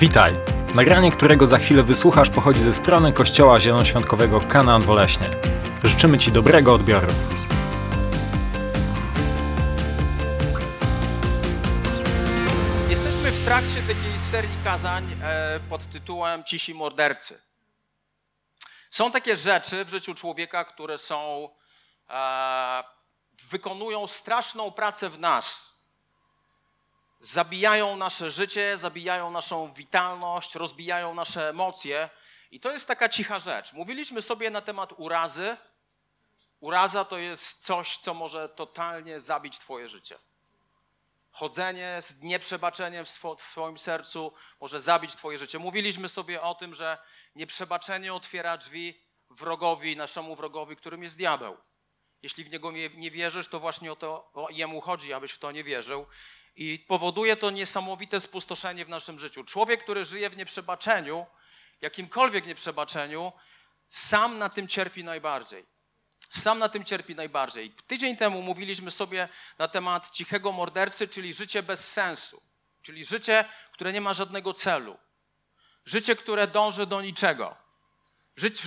Witaj! Nagranie, którego za chwilę wysłuchasz, pochodzi ze strony Kościoła Zielonoświątkowego Kanaan Woleśnie. Życzymy Ci dobrego odbioru. Jesteśmy w trakcie takiej serii kazań e, pod tytułem Cisi mordercy. Są takie rzeczy w życiu człowieka, które są, e, wykonują straszną pracę w nas. Zabijają nasze życie, zabijają naszą witalność, rozbijają nasze emocje. I to jest taka cicha rzecz. Mówiliśmy sobie na temat urazy. Uraza to jest coś, co może totalnie zabić Twoje życie. Chodzenie z nieprzebaczeniem w, swo, w Twoim sercu może zabić Twoje życie. Mówiliśmy sobie o tym, że nieprzebaczenie otwiera drzwi wrogowi, naszemu wrogowi, którym jest diabeł. Jeśli w niego nie, nie wierzysz, to właśnie o to o jemu chodzi, abyś w to nie wierzył. I powoduje to niesamowite spustoszenie w naszym życiu. Człowiek, który żyje w nieprzebaczeniu, jakimkolwiek nieprzebaczeniu, sam na tym cierpi najbardziej. Sam na tym cierpi najbardziej. Tydzień temu mówiliśmy sobie na temat cichego mordercy, czyli życie bez sensu, czyli życie, które nie ma żadnego celu. Życie, które dąży do niczego.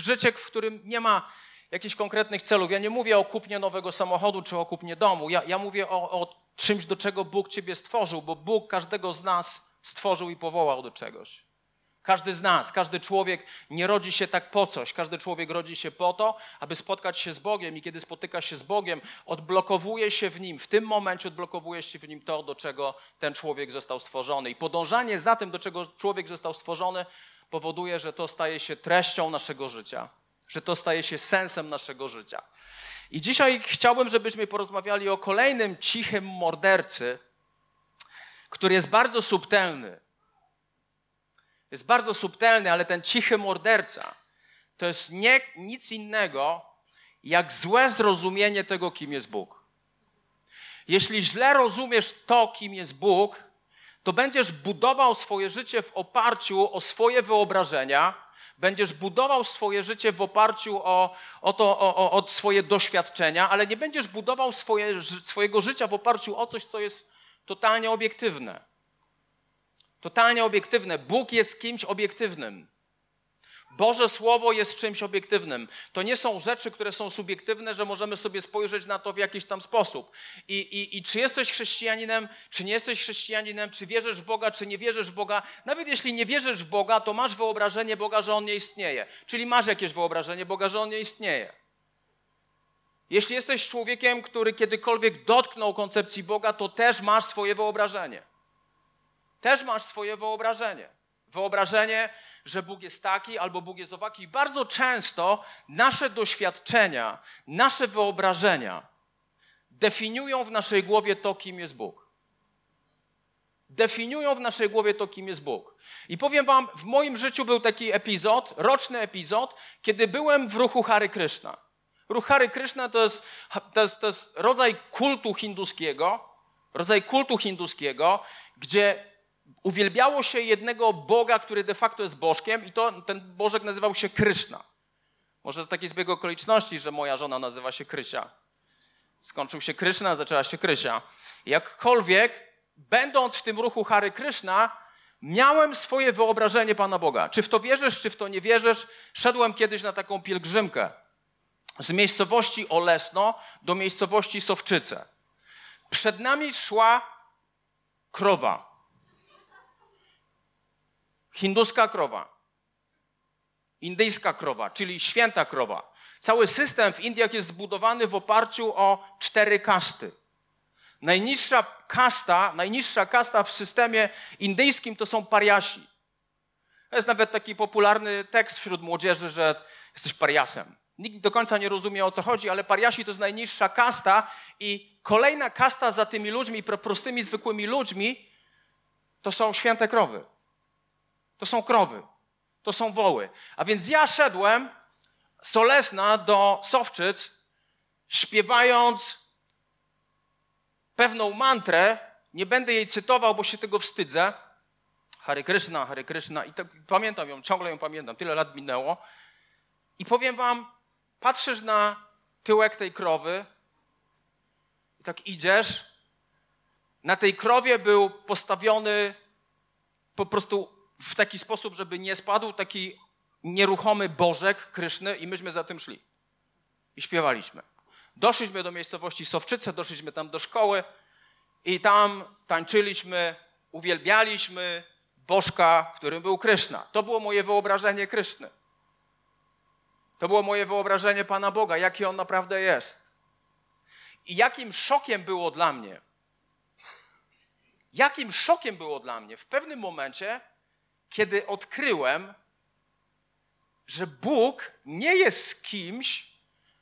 Życie, w którym nie ma jakichś konkretnych celów. Ja nie mówię o kupnie nowego samochodu czy o kupnie domu. Ja, ja mówię o, o czymś, do czego Bóg ciebie stworzył, bo Bóg każdego z nas stworzył i powołał do czegoś. Każdy z nas, każdy człowiek nie rodzi się tak po coś. Każdy człowiek rodzi się po to, aby spotkać się z Bogiem i kiedy spotyka się z Bogiem, odblokowuje się w nim, w tym momencie odblokowuje się w nim to, do czego ten człowiek został stworzony. I podążanie za tym, do czego człowiek został stworzony, powoduje, że to staje się treścią naszego życia, że to staje się sensem naszego życia. I dzisiaj chciałbym, żebyśmy porozmawiali o kolejnym cichym mordercy, który jest bardzo subtelny jest bardzo subtelny, ale ten cichy morderca to jest nie, nic innego jak złe zrozumienie tego, kim jest Bóg. Jeśli źle rozumiesz to, kim jest Bóg, to będziesz budował swoje życie w oparciu o swoje wyobrażenia, będziesz budował swoje życie w oparciu o, o, to, o, o swoje doświadczenia, ale nie będziesz budował swoje, swojego życia w oparciu o coś, co jest totalnie obiektywne. Totalnie obiektywne. Bóg jest kimś obiektywnym. Boże Słowo jest czymś obiektywnym. To nie są rzeczy, które są subiektywne, że możemy sobie spojrzeć na to w jakiś tam sposób. I, i, I czy jesteś chrześcijaninem, czy nie jesteś chrześcijaninem, czy wierzysz w Boga, czy nie wierzysz w Boga. Nawet jeśli nie wierzysz w Boga, to masz wyobrażenie Boga, że On nie istnieje. Czyli masz jakieś wyobrażenie Boga, że On nie istnieje. Jeśli jesteś człowiekiem, który kiedykolwiek dotknął koncepcji Boga, to też masz swoje wyobrażenie też masz swoje wyobrażenie. Wyobrażenie, że Bóg jest taki albo Bóg jest owaki. I bardzo często nasze doświadczenia, nasze wyobrażenia definiują w naszej głowie to, kim jest Bóg. Definiują w naszej głowie to, kim jest Bóg. I powiem Wam, w moim życiu był taki epizod, roczny epizod, kiedy byłem w ruchu Hary Krishna. Ruch Hary Krishna to jest, to jest, to jest rodzaj kultu hinduskiego, rodzaj kultu hinduskiego, gdzie uwielbiało się jednego Boga, który de facto jest Bożkiem i to, ten Bożek nazywał się Kryszna. Może z takiej zbieg okoliczności, że moja żona nazywa się Krysia. Skończył się Kryszna, zaczęła się Krysia. Jakkolwiek, będąc w tym ruchu Hary Kryszna, miałem swoje wyobrażenie Pana Boga. Czy w to wierzysz, czy w to nie wierzysz, szedłem kiedyś na taką pielgrzymkę z miejscowości Olesno do miejscowości Sowczyce. Przed nami szła krowa. Hinduska krowa, indyjska krowa, czyli święta krowa. Cały system w Indiach jest zbudowany w oparciu o cztery kasty. Najniższa kasta, najniższa kasta w systemie indyjskim to są pariasi. Jest nawet taki popularny tekst wśród młodzieży, że jesteś pariasem. Nikt do końca nie rozumie o co chodzi, ale pariasi to jest najniższa kasta i kolejna kasta za tymi ludźmi, prostymi, zwykłymi ludźmi, to są święte krowy. To są krowy, to są woły. A więc ja szedłem Solesna do Sowczyc, śpiewając pewną mantrę, nie będę jej cytował, bo się tego wstydzę. Hare Krishna, Hare Krishna. I pamiętam ją, ciągle ją pamiętam, tyle lat minęło. I powiem wam, patrzysz na tyłek tej krowy i tak idziesz. Na tej krowie był postawiony po prostu w taki sposób, żeby nie spadł taki nieruchomy bożek kryszny i myśmy za tym szli. I śpiewaliśmy. Doszliśmy do miejscowości Sowczyce, doszliśmy tam do szkoły i tam tańczyliśmy, uwielbialiśmy bożka, którym był Kryszna. To było moje wyobrażenie Kryszny. To było moje wyobrażenie Pana Boga, jaki On naprawdę jest. I jakim szokiem było dla mnie, jakim szokiem było dla mnie w pewnym momencie, kiedy odkryłem, że Bóg nie jest kimś,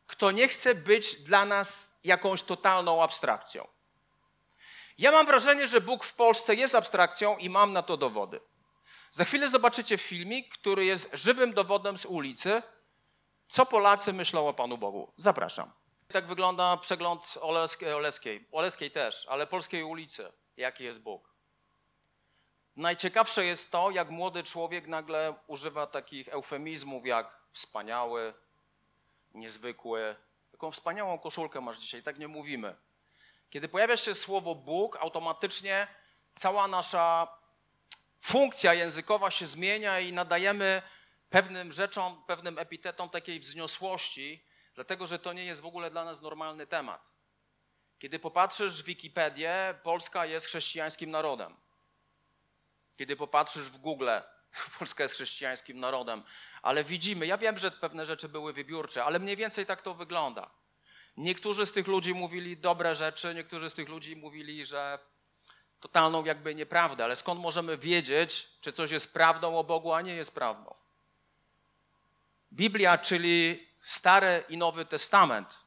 kto nie chce być dla nas jakąś totalną abstrakcją. Ja mam wrażenie, że Bóg w Polsce jest abstrakcją i mam na to dowody. Za chwilę zobaczycie filmik, który jest żywym dowodem z ulicy, co Polacy myślą o Panu Bogu. Zapraszam. Tak wygląda przegląd Oleskiej, Oleskiej, też, ale polskiej ulicy. Jaki jest Bóg? Najciekawsze jest to, jak młody człowiek nagle używa takich eufemizmów jak wspaniały, niezwykły. Taką wspaniałą koszulkę masz dzisiaj, tak nie mówimy. Kiedy pojawia się słowo Bóg, automatycznie cała nasza funkcja językowa się zmienia i nadajemy pewnym rzeczom, pewnym epitetom takiej wzniosłości, dlatego że to nie jest w ogóle dla nas normalny temat. Kiedy popatrzysz w Wikipedię, Polska jest chrześcijańskim narodem. Kiedy popatrzysz w Google, Polska jest chrześcijańskim narodem, ale widzimy, ja wiem, że pewne rzeczy były wybiórcze, ale mniej więcej tak to wygląda. Niektórzy z tych ludzi mówili dobre rzeczy, niektórzy z tych ludzi mówili, że totalną jakby nieprawdę, ale skąd możemy wiedzieć, czy coś jest prawdą o Bogu, a nie jest prawdą? Biblia, czyli Stary i Nowy Testament,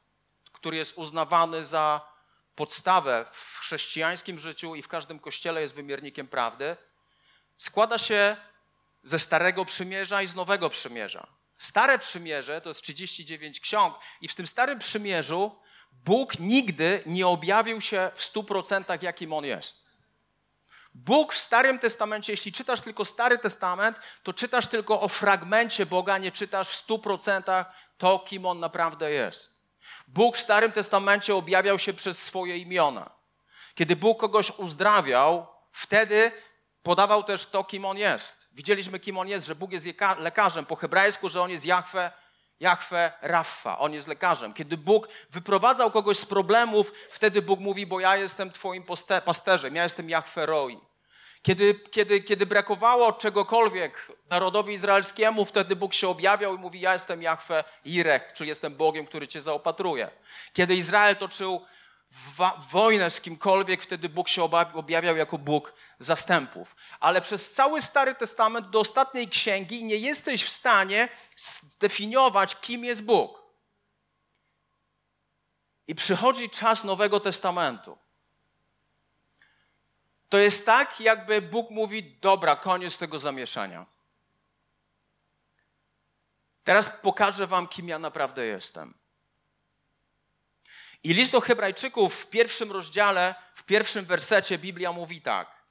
który jest uznawany za podstawę w chrześcijańskim życiu i w każdym kościele jest wymiernikiem prawdy, składa się ze Starego Przymierza i z Nowego Przymierza. Stare Przymierze to jest 39 ksiąg i w tym Starym Przymierzu Bóg nigdy nie objawił się w 100% jakim On jest. Bóg w Starym Testamencie, jeśli czytasz tylko Stary Testament, to czytasz tylko o fragmencie Boga, nie czytasz w 100% to, kim On naprawdę jest. Bóg w Starym Testamencie objawiał się przez swoje imiona. Kiedy Bóg kogoś uzdrawiał, wtedy podawał też to, kim On jest. Widzieliśmy, kim On jest, że Bóg jest lekarzem. Po hebrajsku, że On jest Jahwe, Jahwe Raffa. On jest lekarzem. Kiedy Bóg wyprowadzał kogoś z problemów, wtedy Bóg mówi, bo ja jestem Twoim pasterzem, ja jestem Jahwe Roi. Kiedy, kiedy, kiedy brakowało czegokolwiek narodowi izraelskiemu, wtedy Bóg się objawiał i mówi: Ja jestem Jahwe Irech, czyli jestem Bogiem, który cię zaopatruje. Kiedy Izrael toczył wojnę z kimkolwiek, wtedy Bóg się objawiał jako Bóg zastępów. Ale przez cały Stary Testament do ostatniej księgi nie jesteś w stanie zdefiniować, kim jest Bóg. I przychodzi czas Nowego Testamentu. To jest tak, jakby Bóg mówi: Dobra, koniec tego zamieszania. Teraz pokażę Wam, kim ja naprawdę jestem. I list do Hebrajczyków w pierwszym rozdziale, w pierwszym wersecie Biblia mówi tak.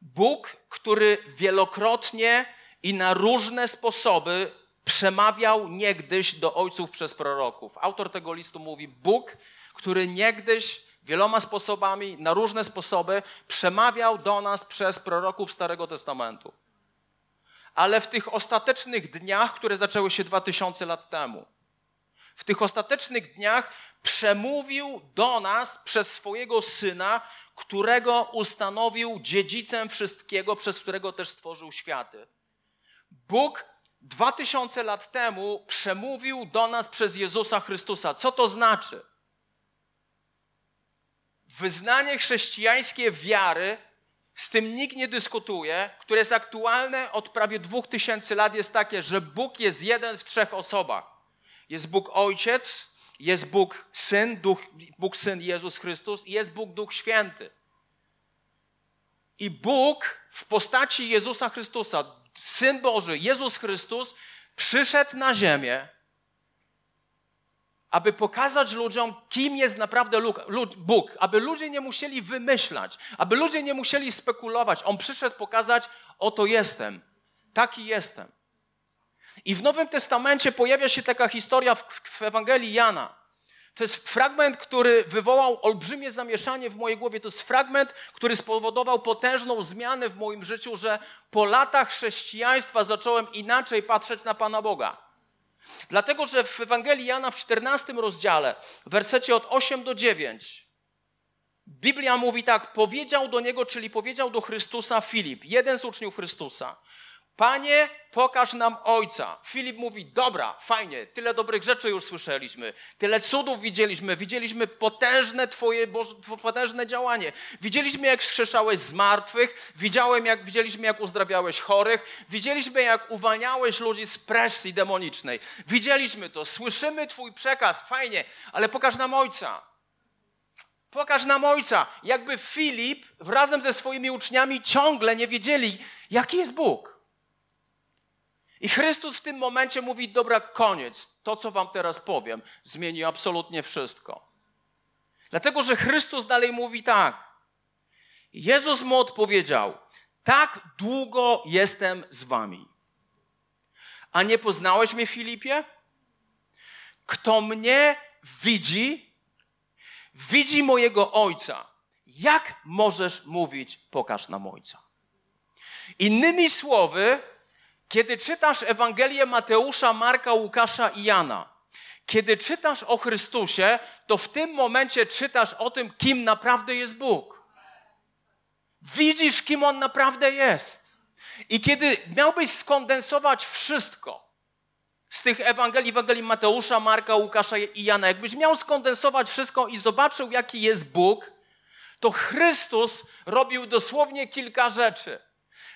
Bóg, który wielokrotnie i na różne sposoby przemawiał niegdyś do ojców przez proroków. Autor tego listu mówi: Bóg, który niegdyś wieloma sposobami, na różne sposoby przemawiał do nas przez proroków Starego Testamentu. Ale w tych ostatecznych dniach, które zaczęły się dwa tysiące lat temu, w tych ostatecznych dniach przemówił do nas przez swojego syna, którego ustanowił dziedzicem wszystkiego, przez którego też stworzył światy. Bóg dwa tysiące lat temu przemówił do nas przez Jezusa Chrystusa. Co to znaczy? Wyznanie chrześcijańskie wiary, z tym nikt nie dyskutuje, które jest aktualne od prawie dwóch tysięcy lat, jest takie, że Bóg jest jeden w trzech osobach. Jest Bóg Ojciec, jest Bóg Syn, Duch, Bóg Syn Jezus Chrystus i jest Bóg Duch Święty. I Bóg w postaci Jezusa Chrystusa, Syn Boży, Jezus Chrystus, przyszedł na ziemię, aby pokazać ludziom, kim jest naprawdę Bóg, aby ludzie nie musieli wymyślać, aby ludzie nie musieli spekulować. On przyszedł pokazać, oto jestem, taki jestem. I w Nowym Testamencie pojawia się taka historia w, w Ewangelii Jana. To jest fragment, który wywołał olbrzymie zamieszanie w mojej głowie. To jest fragment, który spowodował potężną zmianę w moim życiu, że po latach chrześcijaństwa zacząłem inaczej patrzeć na Pana Boga. Dlatego, że w Ewangelii Jana w 14 rozdziale, w wersecie od 8 do 9, Biblia mówi tak: powiedział do niego, czyli powiedział do Chrystusa Filip, jeden z uczniów Chrystusa. Panie, pokaż nam Ojca. Filip mówi, dobra, fajnie, tyle dobrych rzeczy już słyszeliśmy, tyle cudów widzieliśmy, widzieliśmy potężne Twoje Boże, potężne działanie. Widzieliśmy, jak wskrzeszałeś z martwych, widziałem, jak, widzieliśmy, jak uzdrawiałeś chorych, widzieliśmy, jak uwalniałeś ludzi z presji demonicznej. Widzieliśmy to, słyszymy Twój przekaz, fajnie, ale pokaż nam Ojca. Pokaż nam Ojca. Jakby Filip razem ze swoimi uczniami ciągle nie wiedzieli, jaki jest Bóg. I Chrystus w tym momencie mówi: Dobra, koniec. To, co wam teraz powiem, zmieni absolutnie wszystko. Dlatego, że Chrystus dalej mówi tak. Jezus mu odpowiedział: Tak długo jestem z wami. A nie poznałeś mnie, Filipie? Kto mnie widzi, widzi mojego ojca. Jak możesz mówić, pokaż nam ojca? Innymi słowy, kiedy czytasz Ewangelię Mateusza, Marka, Łukasza i Jana, kiedy czytasz o Chrystusie, to w tym momencie czytasz o tym, kim naprawdę jest Bóg. Widzisz, kim On naprawdę jest. I kiedy miałbyś skondensować wszystko z tych Ewangelii, Ewangelii Mateusza, Marka, Łukasza i Jana, jakbyś miał skondensować wszystko i zobaczył, jaki jest Bóg, to Chrystus robił dosłownie kilka rzeczy.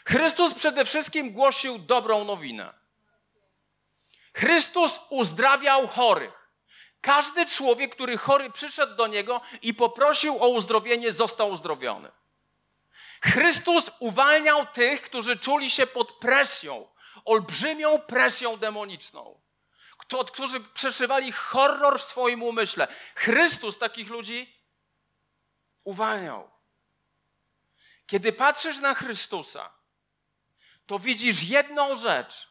Chrystus przede wszystkim głosił dobrą nowinę. Chrystus uzdrawiał chorych. Każdy człowiek, który chory przyszedł do niego i poprosił o uzdrowienie, został uzdrowiony. Chrystus uwalniał tych, którzy czuli się pod presją, olbrzymią presją demoniczną, którzy przeżywali horror w swoim umyśle. Chrystus takich ludzi uwalniał. Kiedy patrzysz na Chrystusa, to widzisz jedną rzecz,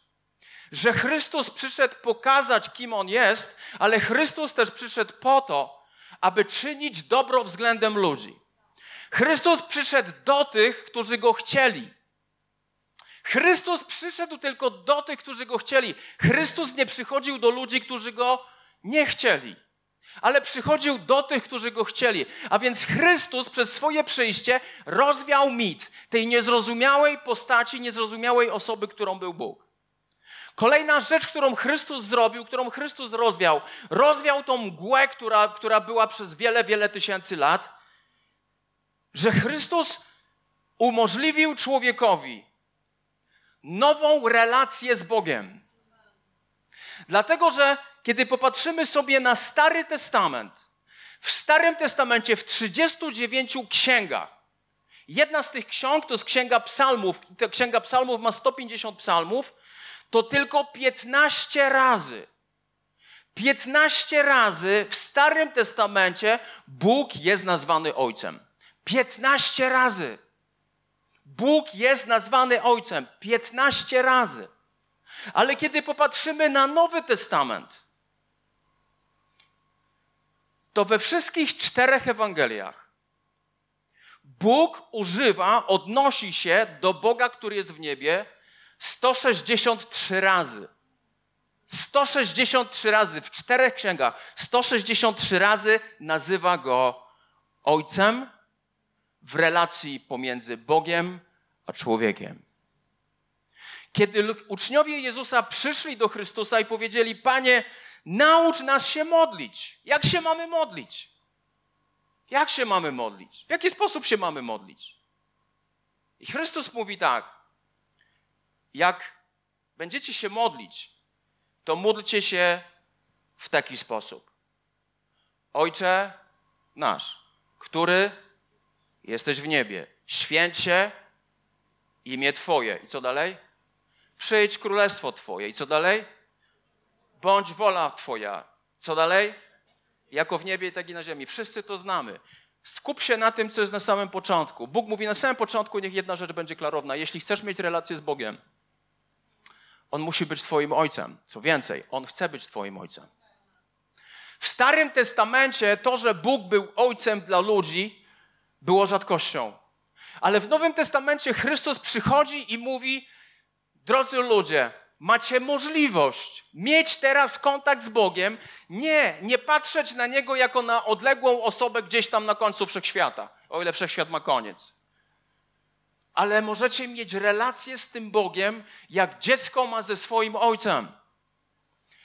że Chrystus przyszedł pokazać, kim On jest, ale Chrystus też przyszedł po to, aby czynić dobro względem ludzi. Chrystus przyszedł do tych, którzy Go chcieli. Chrystus przyszedł tylko do tych, którzy Go chcieli. Chrystus nie przychodził do ludzi, którzy Go nie chcieli ale przychodził do tych, którzy go chcieli. A więc Chrystus przez swoje przyjście rozwiał mit tej niezrozumiałej postaci, niezrozumiałej osoby, którą był Bóg. Kolejna rzecz, którą Chrystus zrobił, którą Chrystus rozwiał, rozwiał tą mgłę, która, która była przez wiele, wiele tysięcy lat, że Chrystus umożliwił człowiekowi nową relację z Bogiem. Dlatego, że kiedy popatrzymy sobie na Stary Testament, w Starym Testamencie w 39 księgach, jedna z tych ksiąg to jest Księga Psalmów, ta Księga Psalmów ma 150 psalmów, to tylko 15 razy, 15 razy w Starym Testamencie Bóg jest nazwany Ojcem. 15 razy. Bóg jest nazwany Ojcem. 15 razy. Ale kiedy popatrzymy na Nowy Testament, to we wszystkich czterech Ewangeliach Bóg używa, odnosi się do Boga, który jest w niebie 163 razy. 163 razy w czterech księgach, 163 razy nazywa go Ojcem w relacji pomiędzy Bogiem a człowiekiem. Kiedy uczniowie Jezusa przyszli do Chrystusa i powiedzieli: Panie, Naucz nas się modlić. Jak się mamy modlić? Jak się mamy modlić? W jaki sposób się mamy modlić? I Chrystus mówi tak: Jak będziecie się modlić, to módlcie się w taki sposób. Ojcze nasz, który jesteś w niebie, święć się imię Twoje. I co dalej? Przyjdź królestwo Twoje. I co dalej? Bądź wola Twoja. Co dalej? Jako w niebie, tak i na ziemi. Wszyscy to znamy. Skup się na tym, co jest na samym początku. Bóg mówi na samym początku, niech jedna rzecz będzie klarowna. Jeśli chcesz mieć relację z Bogiem, On musi być Twoim ojcem. Co więcej, On chce być Twoim ojcem. W Starym Testamencie to, że Bóg był ojcem dla ludzi, było rzadkością. Ale w Nowym Testamencie Chrystus przychodzi i mówi: Drodzy ludzie, macie możliwość mieć teraz kontakt z Bogiem, nie, nie patrzeć na Niego jako na odległą osobę gdzieś tam na końcu wszechświata, o ile wszechświat ma koniec. Ale możecie mieć relację z tym Bogiem, jak dziecko ma ze swoim ojcem.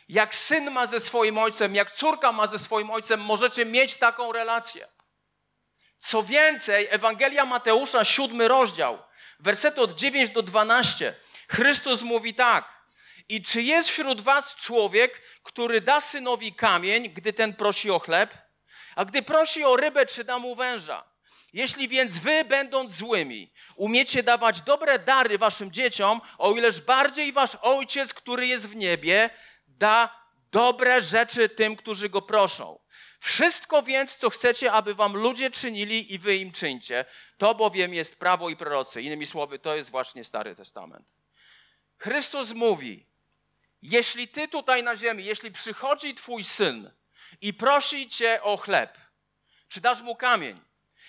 Jak syn ma ze swoim ojcem, jak córka ma ze swoim ojcem, możecie mieć taką relację. Co więcej, Ewangelia Mateusza, siódmy rozdział, wersety od 9 do 12. Chrystus mówi tak. I czy jest wśród was człowiek, który da synowi kamień, gdy ten prosi o chleb? A gdy prosi o rybę, czy da mu węża? Jeśli więc wy, będąc złymi, umiecie dawać dobre dary waszym dzieciom, o ileż bardziej wasz ojciec, który jest w niebie, da dobre rzeczy tym, którzy go proszą. Wszystko więc, co chcecie, aby wam ludzie czynili i wy im czyńcie. To bowiem jest prawo i prorocy. Innymi słowy, to jest właśnie Stary Testament. Chrystus mówi, jeśli ty tutaj na ziemi, jeśli przychodzi twój syn i prosi cię o chleb, czy dasz mu kamień?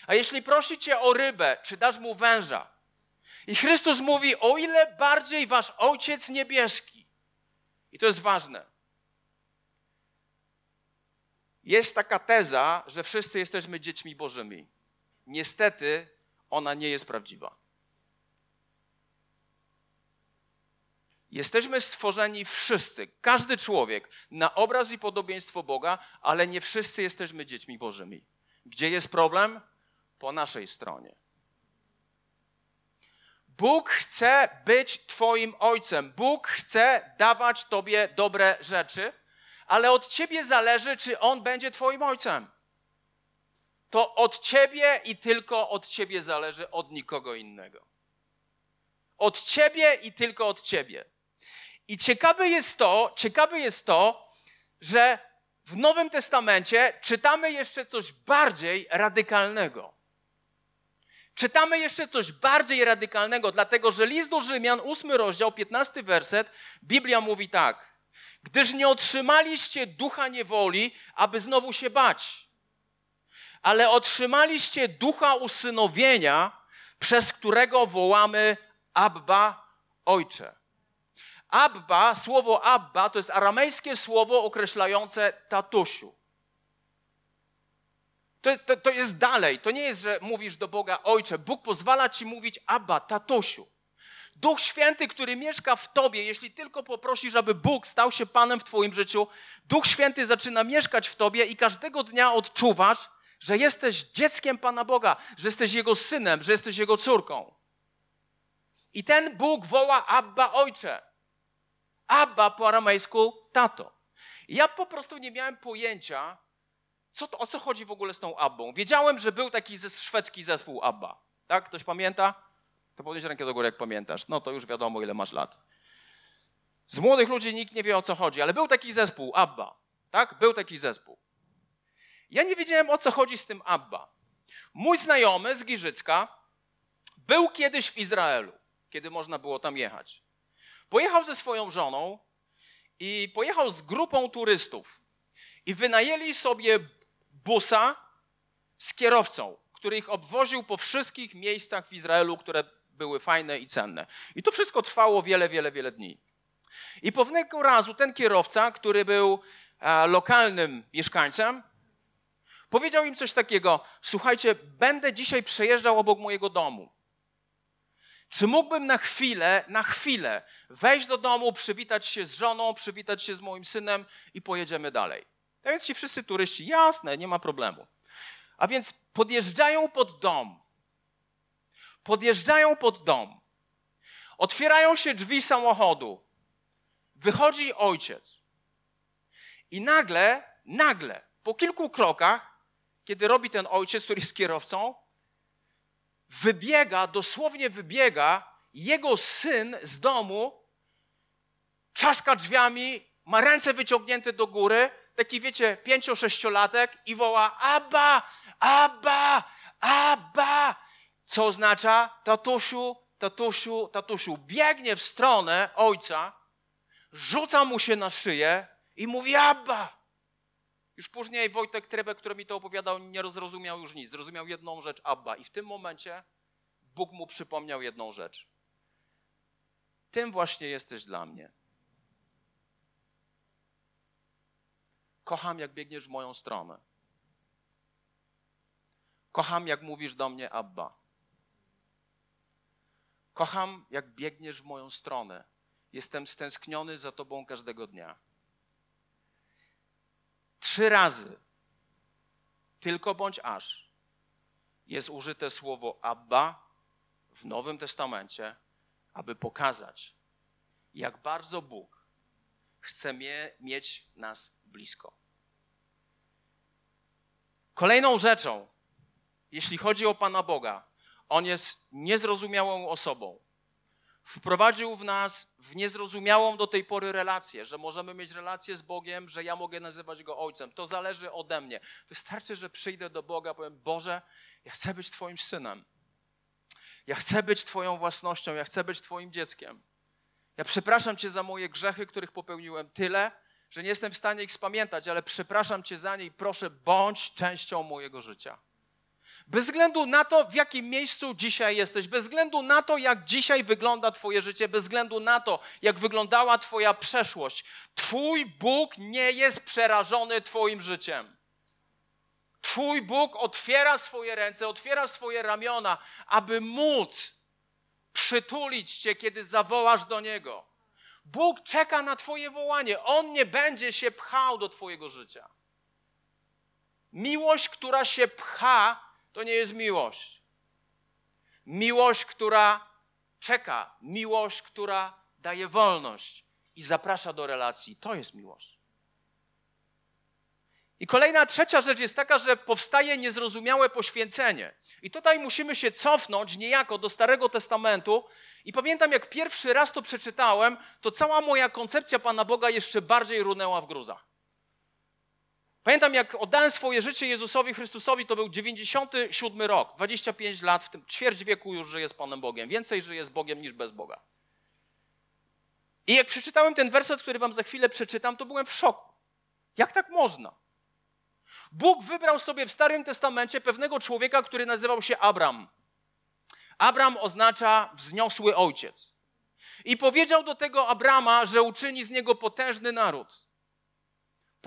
A jeśli prosi cię o rybę, czy dasz mu węża? I Chrystus mówi, o ile bardziej wasz Ojciec Niebieski. I to jest ważne. Jest taka teza, że wszyscy jesteśmy dziećmi Bożymi. Niestety ona nie jest prawdziwa. Jesteśmy stworzeni wszyscy, każdy człowiek, na obraz i podobieństwo Boga, ale nie wszyscy jesteśmy dziećmi Bożymi. Gdzie jest problem? Po naszej stronie. Bóg chce być Twoim ojcem. Bóg chce dawać Tobie dobre rzeczy, ale od Ciebie zależy, czy On będzie Twoim ojcem. To od Ciebie i tylko od Ciebie zależy, od nikogo innego. Od Ciebie i tylko od Ciebie. I ciekawe jest to, ciekawe jest to, że w Nowym Testamencie czytamy jeszcze coś bardziej radykalnego. Czytamy jeszcze coś bardziej radykalnego, dlatego że list do Rzymian, 8 rozdział, 15 werset, Biblia mówi tak. Gdyż nie otrzymaliście ducha niewoli, aby znowu się bać, ale otrzymaliście ducha usynowienia, przez którego wołamy Abba, Ojcze. Abba, słowo Abba to jest aramejskie słowo określające tatusiu. To, to, to, jest dalej. To nie jest, że mówisz do Boga Ojcze. Bóg pozwala ci mówić Abba, tatusiu. Duch Święty, który mieszka w tobie, jeśli tylko poprosisz, aby Bóg stał się Panem w twoim życiu, Duch Święty zaczyna mieszkać w tobie i każdego dnia odczuwasz, że jesteś dzieckiem Pana Boga, że jesteś Jego synem, że jesteś Jego córką. I ten Bóg woła Abba Ojcze. Abba po aramejsku tato. Ja po prostu nie miałem pojęcia, co to, o co chodzi w ogóle z tą Abbą. Wiedziałem, że był taki szwedzki zespół Abba. Tak? Ktoś pamięta? To podnieś rękę do góry, jak pamiętasz. No to już wiadomo, ile masz lat. Z młodych ludzi nikt nie wie, o co chodzi, ale był taki zespół Abba. Tak? Był taki zespół. Ja nie wiedziałem, o co chodzi z tym Abba. Mój znajomy z Giżycka był kiedyś w Izraelu, kiedy można było tam jechać. Pojechał ze swoją żoną i pojechał z grupą turystów. I wynajęli sobie busa z kierowcą, który ich obwoził po wszystkich miejscach w Izraelu, które były fajne i cenne. I to wszystko trwało wiele, wiele, wiele dni. I pewnego razu ten kierowca, który był e, lokalnym mieszkańcem, powiedział im coś takiego: Słuchajcie, będę dzisiaj przejeżdżał obok mojego domu. Czy mógłbym na chwilę, na chwilę wejść do domu, przywitać się z żoną, przywitać się z moim synem i pojedziemy dalej? Tak więc ci wszyscy turyści, jasne, nie ma problemu. A więc podjeżdżają pod dom. Podjeżdżają pod dom. Otwierają się drzwi samochodu. Wychodzi ojciec. I nagle, nagle, po kilku krokach, kiedy robi ten ojciec, który jest kierowcą, wybiega, dosłownie wybiega jego syn z domu, czaska drzwiami, ma ręce wyciągnięte do góry, taki wiecie, pięcio-sześciolatek i woła Abba, Abba, Abba, co oznacza tatusiu, tatusiu, tatusiu. Biegnie w stronę ojca, rzuca mu się na szyję i mówi Abba. Już później Wojtek Trebek, który mi to opowiadał, nie zrozumiał już nic. Zrozumiał jedną rzecz, Abba. I w tym momencie Bóg mu przypomniał jedną rzecz. Tym właśnie jesteś dla mnie. Kocham, jak biegniesz w moją stronę. Kocham, jak mówisz do mnie Abba. Kocham, jak biegniesz w moją stronę. Jestem stęskniony za Tobą każdego dnia. Trzy razy, tylko bądź aż, jest użyte słowo Abba w Nowym Testamencie, aby pokazać, jak bardzo Bóg chce mie mieć nas blisko. Kolejną rzeczą, jeśli chodzi o Pana Boga, On jest niezrozumiałą osobą. Wprowadził w nas w niezrozumiałą do tej pory relację, że możemy mieć relację z Bogiem, że ja mogę nazywać Go Ojcem. To zależy ode mnie. Wystarczy, że przyjdę do Boga, powiem: Boże, ja chcę być Twoim synem. Ja chcę być Twoją własnością, ja chcę być Twoim dzieckiem. Ja przepraszam Cię za moje grzechy, których popełniłem tyle, że nie jestem w stanie ich spamiętać, ale przepraszam Cię za nie i proszę, bądź częścią mojego życia. Bez względu na to, w jakim miejscu dzisiaj jesteś, bez względu na to, jak dzisiaj wygląda Twoje życie, bez względu na to, jak wyglądała Twoja przeszłość, Twój Bóg nie jest przerażony Twoim życiem. Twój Bóg otwiera swoje ręce, otwiera swoje ramiona, aby móc przytulić Cię, kiedy zawołasz do Niego. Bóg czeka na Twoje wołanie. On nie będzie się pchał do Twojego życia. Miłość, która się pcha, to nie jest miłość. Miłość, która czeka, miłość, która daje wolność i zaprasza do relacji, to jest miłość. I kolejna, trzecia rzecz jest taka, że powstaje niezrozumiałe poświęcenie. I tutaj musimy się cofnąć niejako do Starego Testamentu. I pamiętam, jak pierwszy raz to przeczytałem, to cała moja koncepcja Pana Boga jeszcze bardziej runęła w gruzach. Pamiętam, jak oddałem swoje życie Jezusowi Chrystusowi, to był 97 rok, 25 lat, w tym ćwierć wieku już żyję z Panem Bogiem. Więcej żyję z Bogiem niż bez Boga. I jak przeczytałem ten werset, który wam za chwilę przeczytam, to byłem w szoku. Jak tak można? Bóg wybrał sobie w Starym Testamencie pewnego człowieka, który nazywał się Abram. Abram oznacza wzniosły ojciec. I powiedział do tego Abrama, że uczyni z niego potężny naród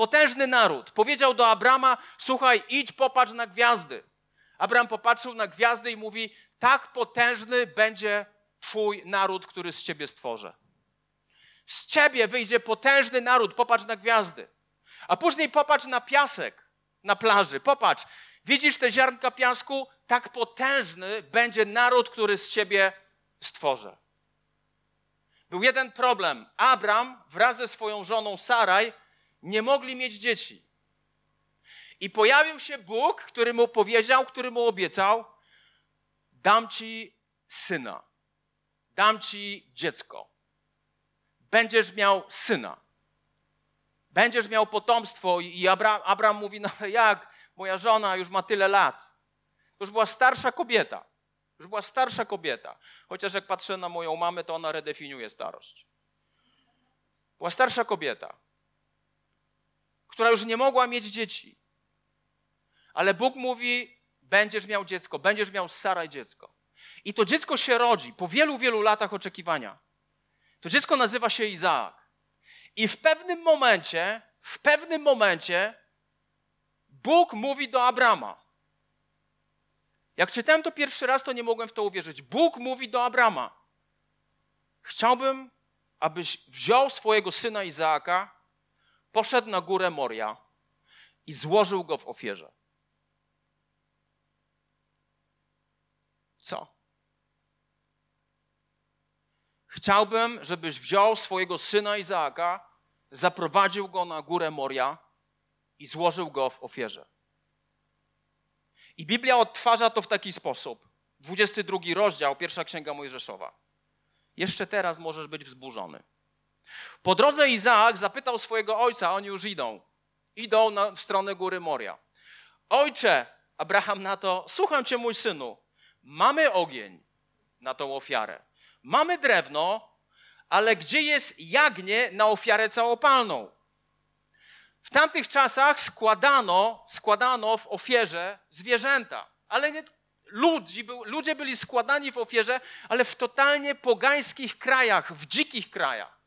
potężny naród. Powiedział do Abrama: Słuchaj, idź, popatrz na gwiazdy. Abram popatrzył na gwiazdy i mówi: Tak potężny będzie Twój naród, który z ciebie stworzę. Z ciebie wyjdzie potężny naród, popatrz na gwiazdy. A później popatrz na piasek na plaży. Popatrz, widzisz te ziarnka piasku? Tak potężny będzie naród, który z ciebie stworzę. Był jeden problem. Abram wraz ze swoją żoną Saraj nie mogli mieć dzieci. I pojawił się Bóg, który mu powiedział, który mu obiecał: Dam ci syna, dam ci dziecko. Będziesz miał syna. Będziesz miał potomstwo. I Abram, mówi: No ale jak? Moja żona już ma tyle lat. To już była starsza kobieta. Już była starsza kobieta. Chociaż jak patrzę na moją mamę, to ona redefiniuje starość. Była starsza kobieta która już nie mogła mieć dzieci. Ale Bóg mówi: Będziesz miał dziecko, będziesz miał Saraj dziecko. I to dziecko się rodzi po wielu, wielu latach oczekiwania. To dziecko nazywa się Izaak. I w pewnym momencie, w pewnym momencie Bóg mówi do Abrama. Jak czytałem to pierwszy raz, to nie mogłem w to uwierzyć. Bóg mówi do Abrama: Chciałbym, abyś wziął swojego syna Izaaka poszedł na górę Moria i złożył go w ofierze. Co? Chciałbym, żebyś wziął swojego syna Izaaka, zaprowadził go na górę Moria i złożył go w ofierze. I Biblia odtwarza to w taki sposób. 22 rozdział, pierwsza księga Mojżeszowa. Jeszcze teraz możesz być wzburzony. Po drodze Izaak zapytał swojego ojca, oni już idą. Idą na, w stronę góry Moria. Ojcze, Abraham na to, słucham cię mój synu, mamy ogień na tą ofiarę. Mamy drewno, ale gdzie jest jagnię na ofiarę całopalną? W tamtych czasach składano, składano w ofierze zwierzęta, ale nie, ludzi, był, ludzie byli składani w ofierze, ale w totalnie pogańskich krajach, w dzikich krajach.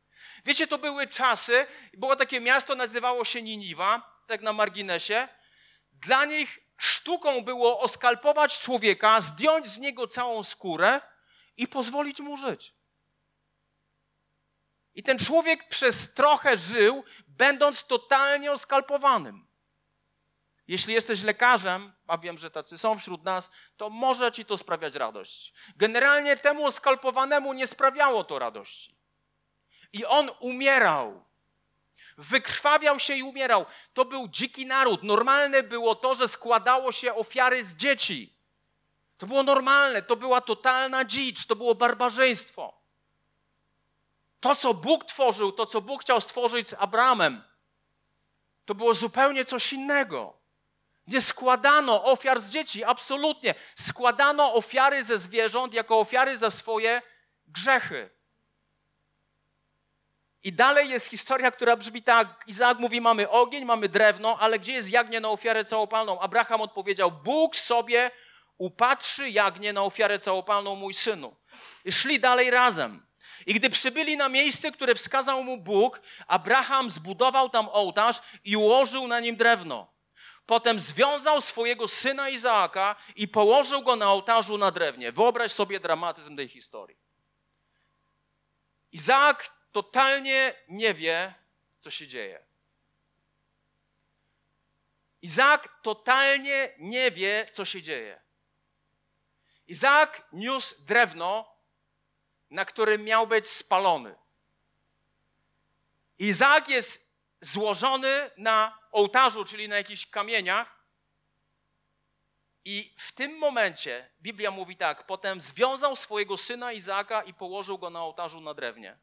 Wiecie, to były czasy, było takie miasto, nazywało się Niniwa, tak na marginesie. Dla nich sztuką było oskalpować człowieka, zdjąć z niego całą skórę i pozwolić mu żyć. I ten człowiek przez trochę żył, będąc totalnie oskalpowanym. Jeśli jesteś lekarzem, a wiem, że tacy są wśród nas, to może ci to sprawiać radość. Generalnie temu oskalpowanemu nie sprawiało to radości. I on umierał. Wykrwawiał się i umierał. To był dziki naród. Normalne było to, że składało się ofiary z dzieci. To było normalne, to była totalna dzicz, to było barbarzyństwo. To, co Bóg tworzył, to, co Bóg chciał stworzyć z Abramem, to było zupełnie coś innego. Nie składano ofiar z dzieci, absolutnie. Składano ofiary ze zwierząt jako ofiary za swoje grzechy. I dalej jest historia, która brzmi tak. Izaak mówi, mamy ogień, mamy drewno, ale gdzie jest jagnię na ofiarę całopalną? Abraham odpowiedział, Bóg sobie upatrzy jagnię na ofiarę całopalną, mój synu. I szli dalej razem. I gdy przybyli na miejsce, które wskazał mu Bóg, Abraham zbudował tam ołtarz i ułożył na nim drewno. Potem związał swojego syna Izaaka i położył go na ołtarzu na drewnie. Wyobraź sobie dramatyzm tej historii. Izaak totalnie nie wie, co się dzieje. Izaak totalnie nie wie, co się dzieje. Izaak niósł drewno, na którym miał być spalony. Izaak jest złożony na ołtarzu, czyli na jakichś kamieniach. I w tym momencie Biblia mówi tak: potem związał swojego syna Izaaka i położył go na ołtarzu na drewnie.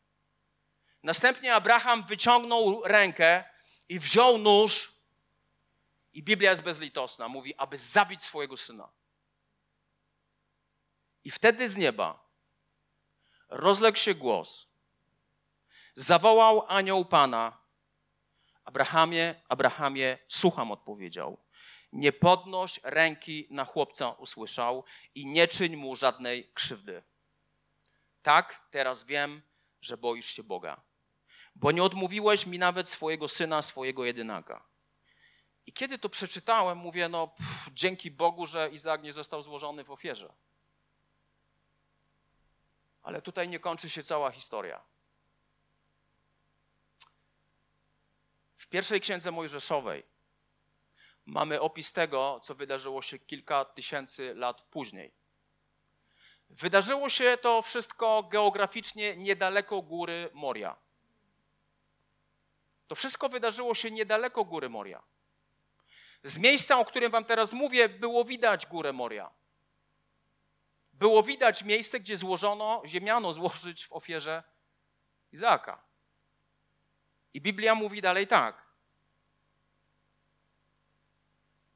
Następnie Abraham wyciągnął rękę i wziął nóż. I Biblia jest bezlitosna. Mówi, aby zabić swojego syna. I wtedy z nieba rozległ się głos. Zawołał anioł Pana. Abrahamie, Abrahamie, słucham, odpowiedział. Nie podnoś ręki na chłopca, usłyszał, i nie czyń mu żadnej krzywdy. Tak, teraz wiem, że boisz się Boga bo nie odmówiłeś mi nawet swojego syna, swojego jedynaka. I kiedy to przeczytałem, mówię, no pff, dzięki Bogu, że Izaak nie został złożony w ofierze. Ale tutaj nie kończy się cała historia. W pierwszej księdze Mojżeszowej mamy opis tego, co wydarzyło się kilka tysięcy lat później. Wydarzyło się to wszystko geograficznie niedaleko góry Moria. To wszystko wydarzyło się niedaleko góry Moria. Z miejsca, o którym wam teraz mówię, było widać górę Moria. Było widać miejsce, gdzie złożono, ziemiano złożyć w ofierze Izaaka. I Biblia mówi dalej tak.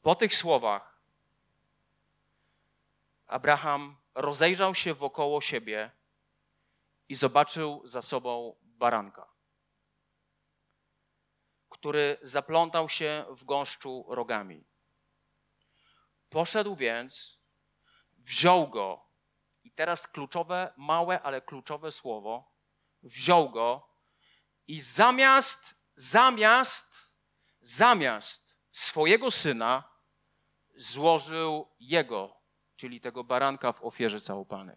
Po tych słowach Abraham rozejrzał się wokoło siebie i zobaczył za sobą baranka który zaplątał się w gąszczu rogami. Poszedł więc, wziął go, i teraz kluczowe, małe, ale kluczowe słowo, wziął go i zamiast, zamiast, zamiast swojego syna złożył jego, czyli tego baranka w ofierze całopalnej.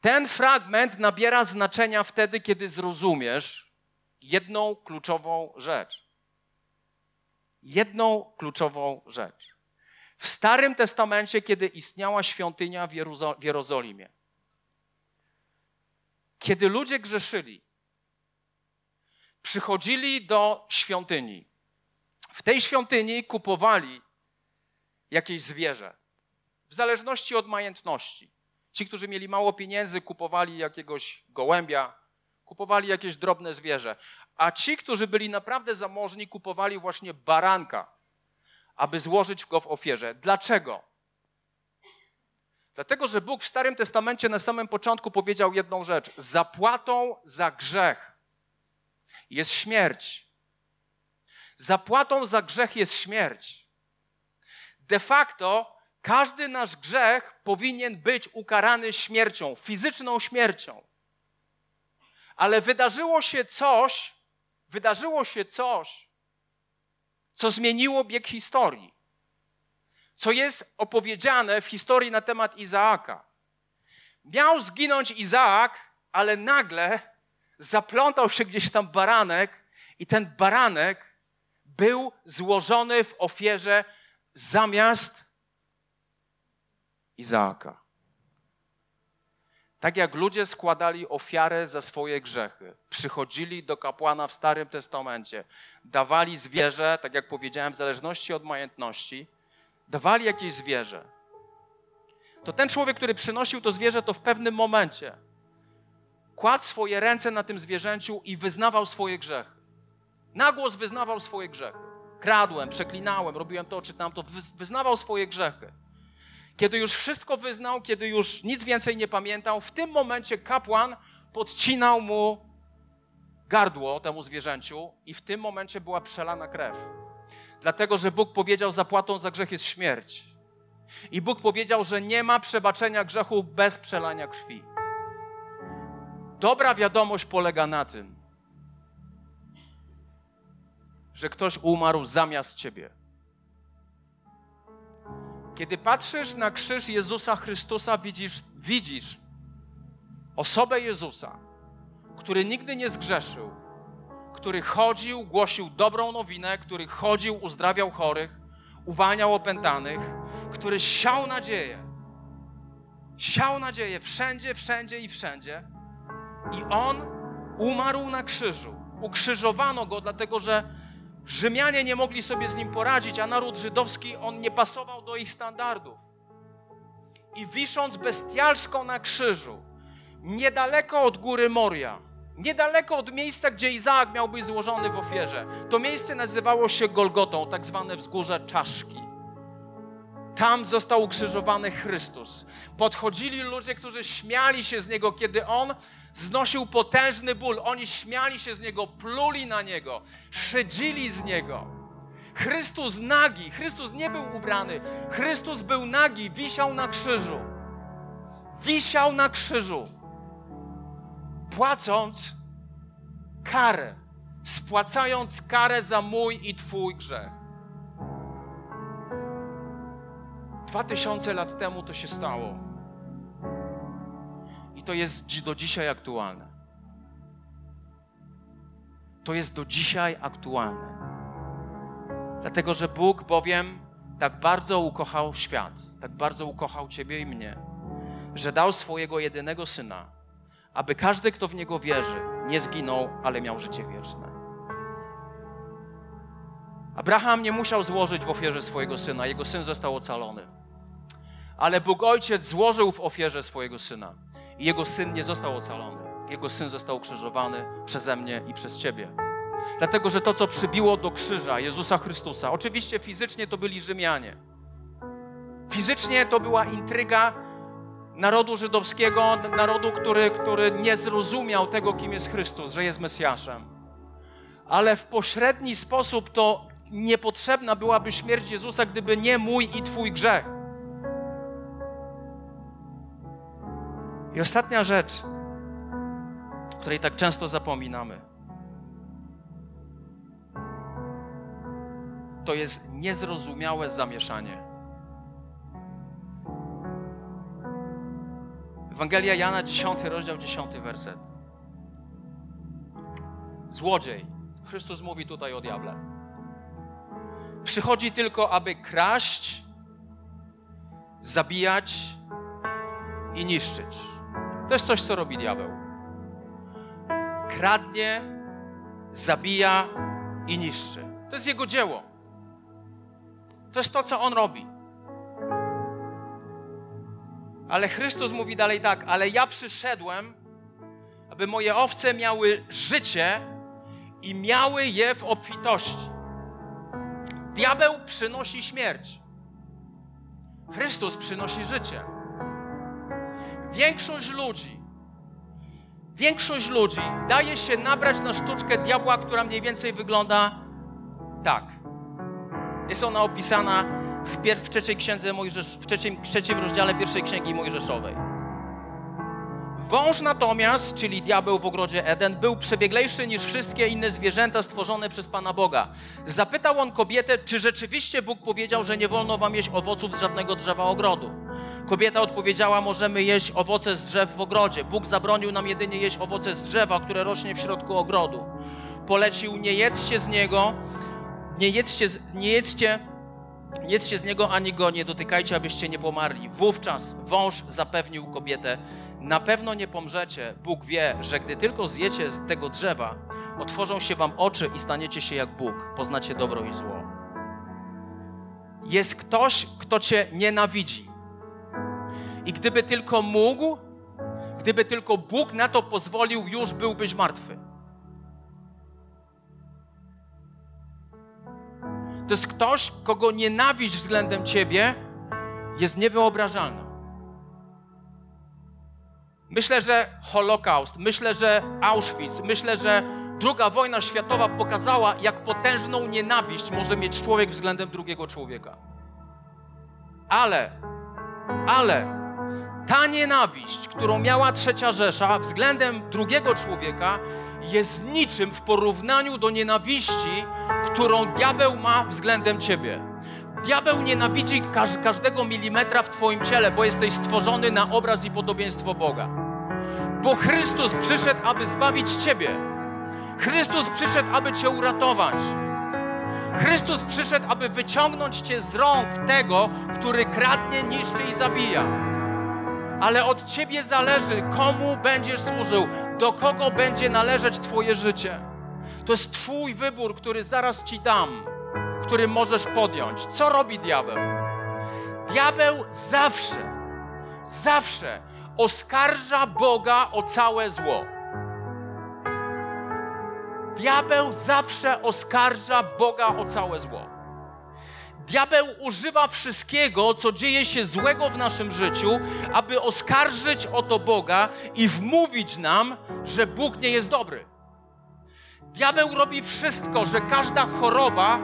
Ten fragment nabiera znaczenia wtedy, kiedy zrozumiesz, jedną kluczową rzecz. Jedną kluczową rzecz. W Starym Testamencie, kiedy istniała świątynia w, Jerozolimie, kiedy ludzie grzeszyli, przychodzili do świątyni. W tej świątyni kupowali jakieś zwierzę, w zależności od majętności. Ci, którzy mieli mało pieniędzy, kupowali jakiegoś gołębia, kupowali jakieś drobne zwierzę. A ci, którzy byli naprawdę zamożni, kupowali właśnie baranka, aby złożyć go w ofierze. Dlaczego? Dlatego, że Bóg w Starym Testamencie na samym początku powiedział jedną rzecz: zapłatą za grzech jest śmierć. Zapłatą za grzech jest śmierć. De facto każdy nasz grzech powinien być ukarany śmiercią, fizyczną śmiercią. Ale wydarzyło się coś, wydarzyło się coś, co zmieniło bieg historii. Co jest opowiedziane w historii na temat Izaaka. Miał zginąć Izaak, ale nagle zaplątał się gdzieś tam baranek i ten baranek był złożony w ofierze zamiast Izaaka. Tak jak ludzie składali ofiarę za swoje grzechy, przychodzili do kapłana w Starym Testamencie, dawali zwierzę, tak jak powiedziałem, w zależności od majątności, dawali jakieś zwierzę. To ten człowiek, który przynosił to zwierzę, to w pewnym momencie kładł swoje ręce na tym zwierzęciu i wyznawał swoje grzechy. Nagłos wyznawał swoje grzechy. Kradłem, przeklinałem, robiłem to czy tamto, wyznawał swoje grzechy. Kiedy już wszystko wyznał, kiedy już nic więcej nie pamiętał, w tym momencie kapłan podcinał mu gardło temu zwierzęciu i w tym momencie była przelana krew. Dlatego, że Bóg powiedział, zapłatą za grzech jest śmierć. I Bóg powiedział, że nie ma przebaczenia grzechu bez przelania krwi. Dobra wiadomość polega na tym, że ktoś umarł zamiast ciebie. Kiedy patrzysz na krzyż Jezusa Chrystusa, widzisz, widzisz osobę Jezusa, który nigdy nie zgrzeszył, który chodził, głosił dobrą nowinę, który chodził, uzdrawiał chorych, uwalniał opętanych, który siał nadzieję. Siał nadzieję wszędzie, wszędzie i wszędzie. I on umarł na krzyżu. Ukrzyżowano go, dlatego że Rzymianie nie mogli sobie z nim poradzić, a naród żydowski, on nie pasował do ich standardów. I wisząc bestialsko na krzyżu, niedaleko od góry Moria, niedaleko od miejsca, gdzie Izaak miał być złożony w ofierze, to miejsce nazywało się Golgotą, tak zwane wzgórze czaszki. Tam został ukrzyżowany Chrystus. Podchodzili ludzie, którzy śmiali się z Niego, kiedy On znosił potężny ból. Oni śmiali się z Niego, pluli na Niego, szydzili z Niego. Chrystus nagi, Chrystus nie był ubrany, Chrystus był nagi, wisiał na krzyżu. Wisiał na krzyżu, płacąc karę, spłacając karę za mój i Twój grzech. Dwa tysiące lat temu to się stało. I to jest do dzisiaj aktualne. To jest do dzisiaj aktualne. Dlatego, że Bóg bowiem tak bardzo ukochał świat, tak bardzo ukochał Ciebie i mnie, że dał swojego jedynego syna, aby każdy, kto w niego wierzy, nie zginął, ale miał życie wieczne. Abraham nie musiał złożyć w ofierze swojego syna, jego syn został ocalony. Ale Bóg Ojciec złożył w ofierze swojego syna i jego syn nie został ocalony. Jego syn został ukrzyżowany przeze mnie i przez ciebie. Dlatego, że to, co przybiło do krzyża Jezusa Chrystusa, oczywiście fizycznie to byli Rzymianie. Fizycznie to była intryga narodu żydowskiego, narodu, który, który nie zrozumiał tego, kim jest Chrystus, że jest Mesjaszem. Ale w pośredni sposób to niepotrzebna byłaby śmierć Jezusa, gdyby nie mój i Twój grzech. I ostatnia rzecz, której tak często zapominamy, to jest niezrozumiałe zamieszanie. Ewangelia Jana, 10 rozdział, 10 werset. Złodziej. Chrystus mówi tutaj o diable. Przychodzi tylko, aby kraść, zabijać i niszczyć. To jest coś, co robi diabeł. Kradnie, zabija i niszczy. To jest jego dzieło. To jest to, co on robi. Ale Chrystus mówi dalej tak: Ale ja przyszedłem, aby moje owce miały życie i miały je w obfitości. Diabeł przynosi śmierć. Chrystus przynosi życie. Większość ludzi, większość ludzi daje się nabrać na sztuczkę diabła, która mniej więcej wygląda tak. Jest ona opisana w, pier- w trzeciej księdze Mojżesz, w trzecim, trzecim rozdziale pierwszej księgi Mojżeszowej. Wąż natomiast, czyli diabeł w ogrodzie Eden, był przebieglejszy niż wszystkie inne zwierzęta stworzone przez Pana Boga. Zapytał on kobietę, czy rzeczywiście Bóg powiedział, że nie wolno wam jeść owoców z żadnego drzewa ogrodu. Kobieta odpowiedziała, możemy jeść owoce z drzew w ogrodzie. Bóg zabronił nam jedynie jeść owoce z drzewa, które rośnie w środku ogrodu. Polecił, nie jedzcie z niego, nie jedzcie, z- nie jedzcie, nie jedzcie z niego ani go nie dotykajcie, abyście nie pomarli. Wówczas wąż zapewnił kobietę, na pewno nie pomrzecie. Bóg wie, że gdy tylko zjecie z tego drzewa, otworzą się wam oczy i staniecie się jak Bóg, poznacie dobro i zło. Jest ktoś, kto cię nienawidzi. I gdyby tylko mógł, gdyby tylko Bóg na to pozwolił, już byłbyś martwy. To jest ktoś, kogo nienawiść względem ciebie jest niewyobrażalna. Myślę, że Holokaust, myślę, że Auschwitz, myślę, że II wojna światowa pokazała, jak potężną nienawiść może mieć człowiek względem drugiego człowieka. Ale, ale ta nienawiść, którą miała trzecia Rzesza względem drugiego człowieka, jest niczym w porównaniu do nienawiści, którą diabeł ma względem ciebie. Diabeł nienawidzi każ każdego milimetra w Twoim ciele, bo jesteś stworzony na obraz i podobieństwo Boga. Bo Chrystus przyszedł, aby zbawić Ciebie. Chrystus przyszedł, aby Cię uratować. Chrystus przyszedł, aby wyciągnąć Cię z rąk tego, który kradnie, niszczy i zabija. Ale od Ciebie zależy, komu będziesz służył, do kogo będzie należeć Twoje życie. To jest Twój wybór, który zaraz Ci dam, który możesz podjąć. Co robi diabeł? Diabeł zawsze, zawsze oskarża Boga o całe zło. Diabeł zawsze oskarża Boga o całe zło. Diabeł używa wszystkiego, co dzieje się złego w naszym życiu, aby oskarżyć o to Boga i wmówić nam, że Bóg nie jest dobry. Diabeł robi wszystko, że każda choroba,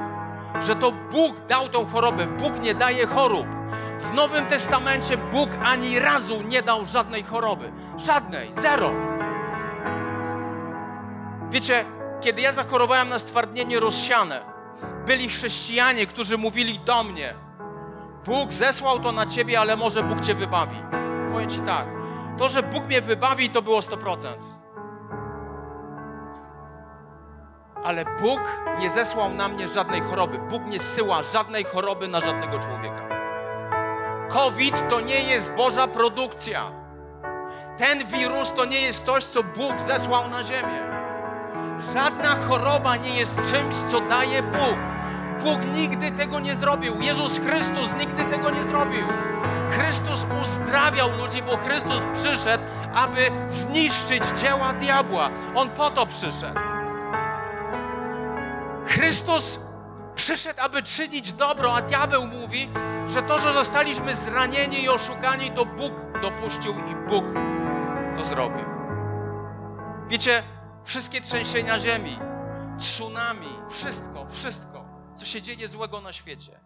że to Bóg dał tą chorobę. Bóg nie daje chorób. W Nowym Testamencie Bóg ani razu nie dał żadnej choroby. Żadnej, zero. Wiecie, kiedy ja zachorowałem na stwardnienie rozsiane, byli chrześcijanie, którzy mówili do mnie: Bóg zesłał to na ciebie, ale może Bóg cię wybawi. Powiem ci tak, to, że Bóg mnie wybawi, to było 100%. Ale Bóg nie zesłał na mnie żadnej choroby. Bóg nie zsyła żadnej choroby na żadnego człowieka. COVID to nie jest Boża produkcja. Ten wirus to nie jest coś, co Bóg zesłał na ziemię. Żadna choroba nie jest czymś, co daje Bóg. Bóg nigdy tego nie zrobił. Jezus Chrystus nigdy tego nie zrobił. Chrystus uzdrawiał ludzi, bo Chrystus przyszedł, aby zniszczyć dzieła diabła. On po to przyszedł. Chrystus przyszedł, aby czynić dobro, a diabeł mówi, że to, że zostaliśmy zranieni i oszukani, to Bóg dopuścił i Bóg to zrobił. Wiecie, wszystkie trzęsienia ziemi, tsunami, wszystko, wszystko, co się dzieje złego na świecie.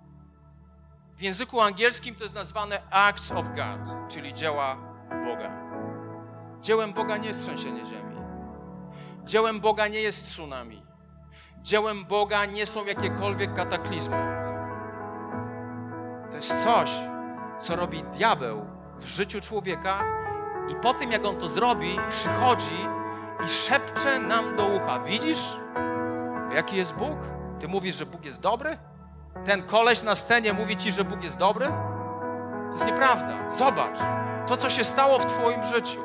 W języku angielskim to jest nazwane acts of God, czyli dzieła Boga. Dziełem Boga nie jest trzęsienie ziemi. Dziełem Boga nie jest tsunami. Dziełem Boga nie są jakiekolwiek kataklizmy. To jest coś, co robi diabeł w życiu człowieka, i po tym, jak on to zrobi, przychodzi i szepcze nam do ucha: Widzisz, jaki jest Bóg? Ty mówisz, że Bóg jest dobry? Ten koleś na scenie mówi ci, że Bóg jest dobry? To jest nieprawda. Zobacz to, co się stało w Twoim życiu.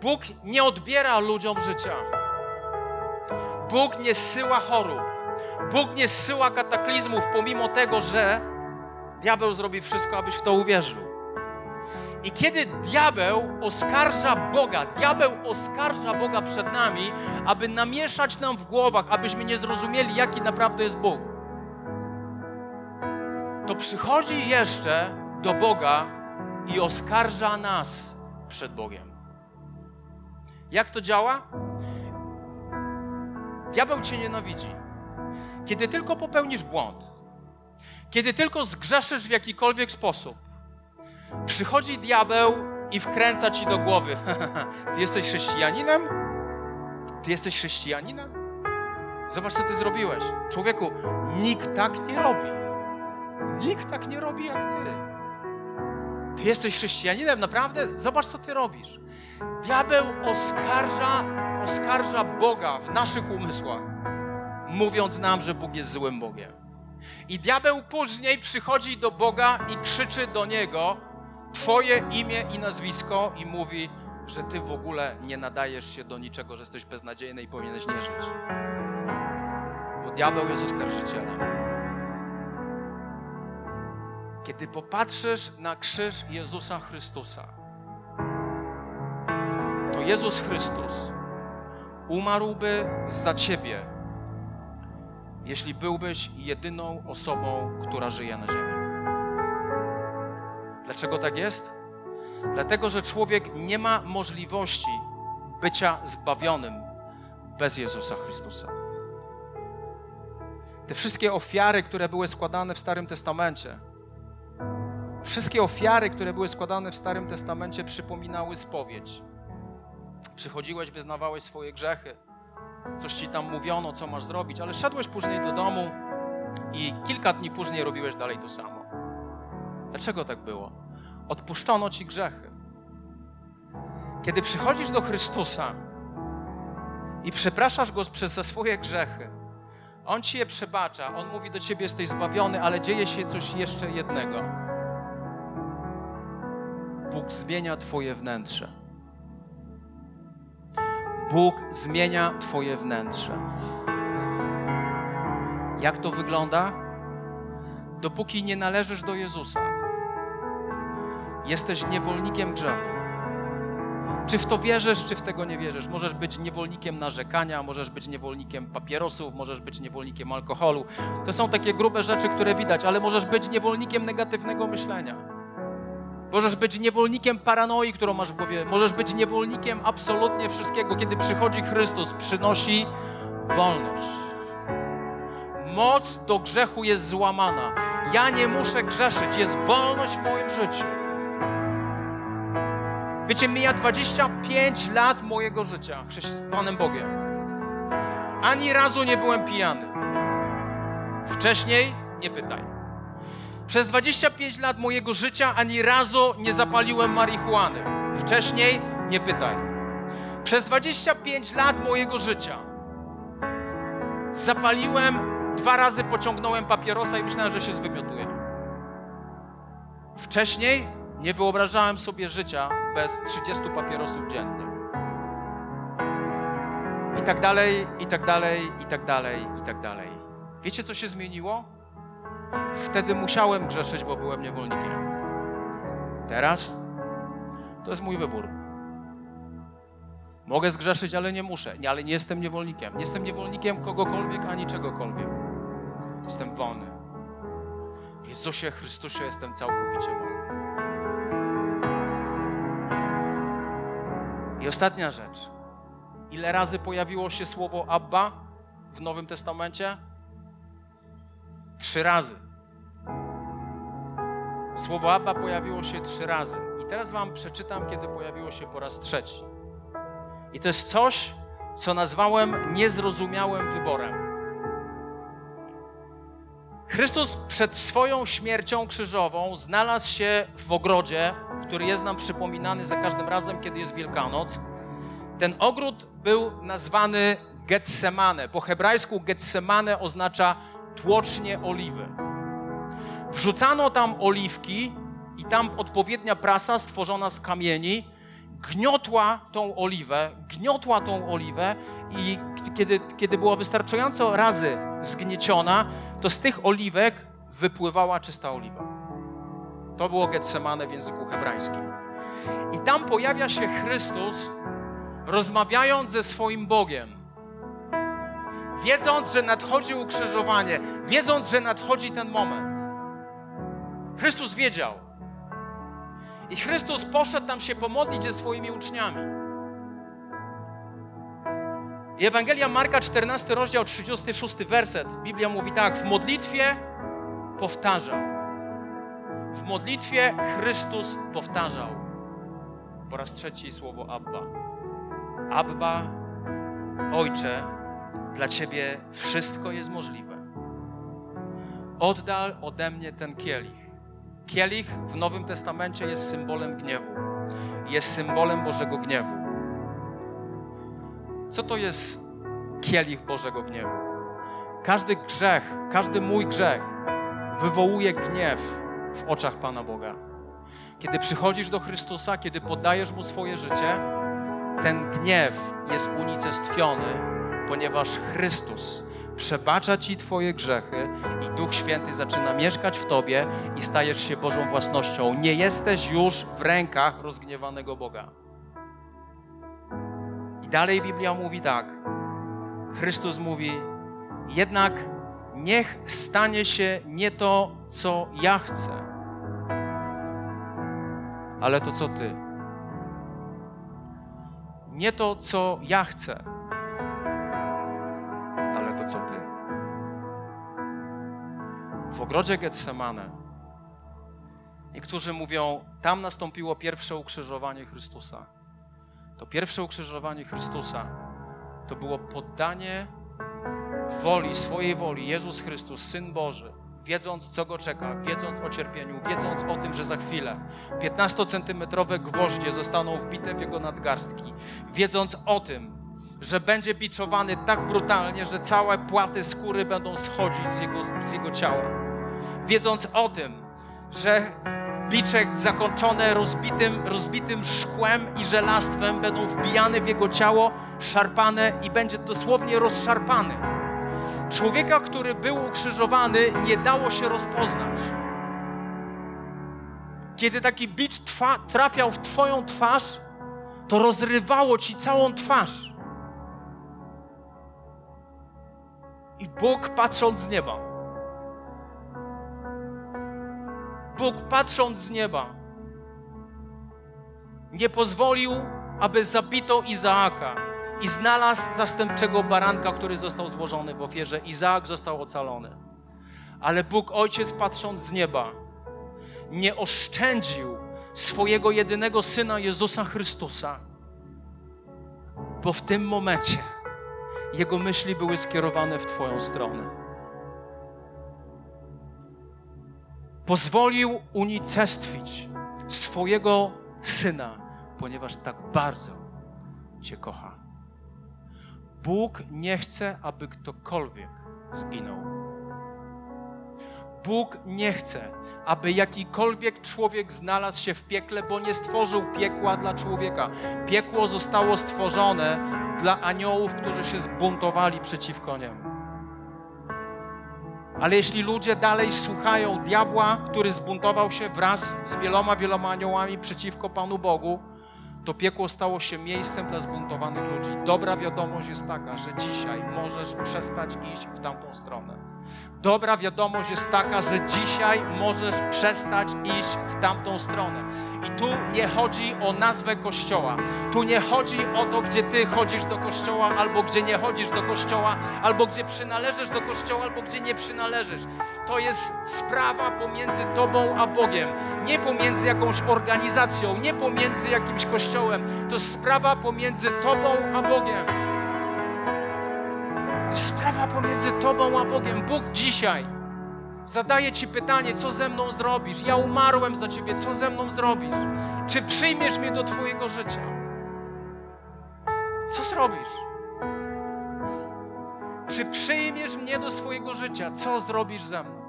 Bóg nie odbiera ludziom życia. Bóg nie zsyła chorób. Bóg nie zsyła kataklizmów, pomimo tego, że diabeł zrobi wszystko, abyś w to uwierzył. I kiedy diabeł oskarża Boga, diabeł oskarża Boga przed nami, aby namieszać nam w głowach, abyśmy nie zrozumieli, jaki naprawdę jest Bóg, to przychodzi jeszcze do Boga i oskarża nas przed Bogiem. Jak to działa? Diabeł cię nienawidzi. Kiedy tylko popełnisz błąd, kiedy tylko zgrzeszysz w jakikolwiek sposób, przychodzi diabeł i wkręca ci do głowy: Ty jesteś chrześcijaninem? Ty jesteś chrześcijaninem? Zobacz, co ty zrobiłeś. Człowieku, nikt tak nie robi. Nikt tak nie robi jak ty. Ty jesteś chrześcijaninem, naprawdę? Zobacz, co ty robisz. Diabeł oskarża, oskarża Boga w naszych umysłach, mówiąc nam, że Bóg jest złym Bogiem. I diabeł później przychodzi do Boga i krzyczy do Niego Twoje imię i nazwisko i mówi, że Ty w ogóle nie nadajesz się do niczego, że jesteś beznadziejny i powinieneś nie żyć. Bo diabeł jest oskarżycielem. Kiedy popatrzysz na krzyż Jezusa Chrystusa, to Jezus Chrystus umarłby za ciebie, jeśli byłbyś jedyną osobą, która żyje na ziemi. Dlaczego tak jest? Dlatego, że człowiek nie ma możliwości bycia zbawionym bez Jezusa Chrystusa. Te wszystkie ofiary, które były składane w Starym Testamencie, wszystkie ofiary, które były składane w Starym Testamencie, przypominały spowiedź. Przychodziłeś, wyznawałeś swoje grzechy, coś ci tam mówiono, co masz zrobić, ale szedłeś później do domu i kilka dni później robiłeś dalej to samo. Dlaczego tak było? Odpuszczono ci grzechy. Kiedy przychodzisz do Chrystusa i przepraszasz Go przez swoje grzechy, On ci je przebacza, On mówi do ciebie, jesteś zbawiony, ale dzieje się coś jeszcze jednego. Bóg zmienia twoje wnętrze. Bóg zmienia Twoje wnętrze. Jak to wygląda? Dopóki nie należysz do Jezusa, jesteś niewolnikiem grzechu. Czy w to wierzysz, czy w tego nie wierzysz? Możesz być niewolnikiem narzekania, możesz być niewolnikiem papierosów, możesz być niewolnikiem alkoholu. To są takie grube rzeczy, które widać, ale możesz być niewolnikiem negatywnego myślenia. Możesz być niewolnikiem paranoi, którą masz w głowie. Możesz być niewolnikiem absolutnie wszystkiego. Kiedy przychodzi Chrystus, przynosi wolność. Moc do grzechu jest złamana. Ja nie muszę grzeszyć. Jest wolność w moim życiu. Wiecie, mija 25 lat mojego życia z Panem Bogiem. Ani razu nie byłem pijany. Wcześniej nie pytaj. Przez 25 lat mojego życia ani razu nie zapaliłem marihuany. Wcześniej nie pytaj. Przez 25 lat mojego życia zapaliłem, dwa razy pociągnąłem papierosa i myślałem, że się zwymiotuję. Wcześniej nie wyobrażałem sobie życia bez 30 papierosów dziennie. I tak dalej, i tak dalej, i tak dalej, i tak dalej. Wiecie, co się zmieniło? Wtedy musiałem grzeszyć, bo byłem niewolnikiem. Teraz to jest mój wybór. Mogę zgrzeszyć, ale nie muszę. Nie, ale nie jestem niewolnikiem. Nie jestem niewolnikiem kogokolwiek ani czegokolwiek. Jestem wolny. W Jezusie Chrystusie jestem całkowicie wolny. I ostatnia rzecz. Ile razy pojawiło się słowo Abba w Nowym Testamencie? Trzy razy. Słowo Abba pojawiło się trzy razy. I teraz Wam przeczytam, kiedy pojawiło się po raz trzeci. I to jest coś, co nazwałem niezrozumiałym wyborem. Chrystus przed swoją śmiercią krzyżową znalazł się w ogrodzie, który jest nam przypominany za każdym razem, kiedy jest Wielkanoc. Ten ogród był nazwany Getsemane. Po hebrajsku Getsemane oznacza tłocznie oliwy. Wrzucano tam oliwki i tam odpowiednia prasa stworzona z kamieni gniotła tą oliwę, gniotła tą oliwę i kiedy, kiedy była wystarczająco razy zgnieciona, to z tych oliwek wypływała czysta oliwa. To było Getsemane w języku hebrajskim. I tam pojawia się Chrystus, rozmawiając ze swoim Bogiem wiedząc, że nadchodzi ukrzyżowanie, wiedząc, że nadchodzi ten moment. Chrystus wiedział. I Chrystus poszedł tam się pomodlić ze swoimi uczniami. I Ewangelia Marka, 14 rozdział, 36 werset. Biblia mówi tak, w modlitwie powtarzał. W modlitwie Chrystus powtarzał. Po raz trzeci słowo Abba. Abba, Ojcze, dla Ciebie wszystko jest możliwe. Oddal ode mnie ten kielich. Kielich w Nowym Testamencie jest symbolem gniewu. Jest symbolem Bożego gniewu. Co to jest kielich Bożego gniewu? Każdy grzech, każdy mój grzech wywołuje gniew w oczach Pana Boga. Kiedy przychodzisz do Chrystusa, kiedy poddajesz Mu swoje życie, ten gniew jest unicestwiony, ponieważ Chrystus przebacza Ci Twoje grzechy i Duch Święty zaczyna mieszkać w Tobie i stajesz się Bożą własnością. Nie jesteś już w rękach rozgniewanego Boga. I dalej Biblia mówi tak. Chrystus mówi, jednak niech stanie się nie to, co ja chcę, ale to, co Ty. Nie to, co ja chcę, co Ty. W ogrodzie Getsemane niektórzy mówią, tam nastąpiło pierwsze ukrzyżowanie Chrystusa. To pierwsze ukrzyżowanie Chrystusa to było poddanie woli, swojej woli, Jezus Chrystus, Syn Boży, wiedząc, co go czeka, wiedząc o cierpieniu, wiedząc o tym, że za chwilę 15-centymetrowe gwoździe zostaną wbite w jego nadgarstki, wiedząc o tym, że będzie biczowany tak brutalnie, że całe płaty skóry będą schodzić z jego, z jego ciała. Wiedząc o tym, że biczek zakończone rozbitym, rozbitym szkłem i żelastwem będą wbijane w jego ciało, szarpane i będzie dosłownie rozszarpany. Człowieka, który był ukrzyżowany, nie dało się rozpoznać. Kiedy taki bicz trafiał w Twoją twarz, to rozrywało Ci całą twarz. I Bóg patrząc z nieba, Bóg patrząc z nieba, nie pozwolił, aby zabito Izaaka i znalazł zastępczego baranka, który został złożony w ofierze. Izaak został ocalony. Ale Bóg Ojciec, patrząc z nieba, nie oszczędził swojego jedynego syna Jezusa Chrystusa, bo w tym momencie jego myśli były skierowane w Twoją stronę. Pozwolił unicestwić swojego syna, ponieważ tak bardzo Cię kocha. Bóg nie chce, aby ktokolwiek zginął. Bóg nie chce, aby jakikolwiek człowiek znalazł się w piekle, bo nie stworzył piekła dla człowieka. Piekło zostało stworzone dla aniołów, którzy się zbuntowali przeciwko niemu. Ale jeśli ludzie dalej słuchają diabła, który zbuntował się wraz z wieloma, wieloma aniołami przeciwko Panu Bogu, to piekło stało się miejscem dla zbuntowanych ludzi. Dobra wiadomość jest taka, że dzisiaj możesz przestać iść w tamtą stronę. Dobra wiadomość jest taka, że dzisiaj możesz przestać iść w tamtą stronę. I tu nie chodzi o nazwę kościoła. Tu nie chodzi o to, gdzie ty chodzisz do kościoła, albo gdzie nie chodzisz do kościoła, albo gdzie przynależysz do kościoła, albo gdzie nie przynależysz. To jest sprawa pomiędzy tobą a Bogiem. Nie pomiędzy jakąś organizacją, nie pomiędzy jakimś kościołem. To sprawa pomiędzy tobą a Bogiem. Pomiędzy tobą a Bogiem. Bóg dzisiaj zadaje ci pytanie, co ze mną zrobisz? Ja umarłem za ciebie, co ze mną zrobisz? Czy przyjmiesz mnie do twojego życia? Co zrobisz? Czy przyjmiesz mnie do swojego życia? Co zrobisz ze mną?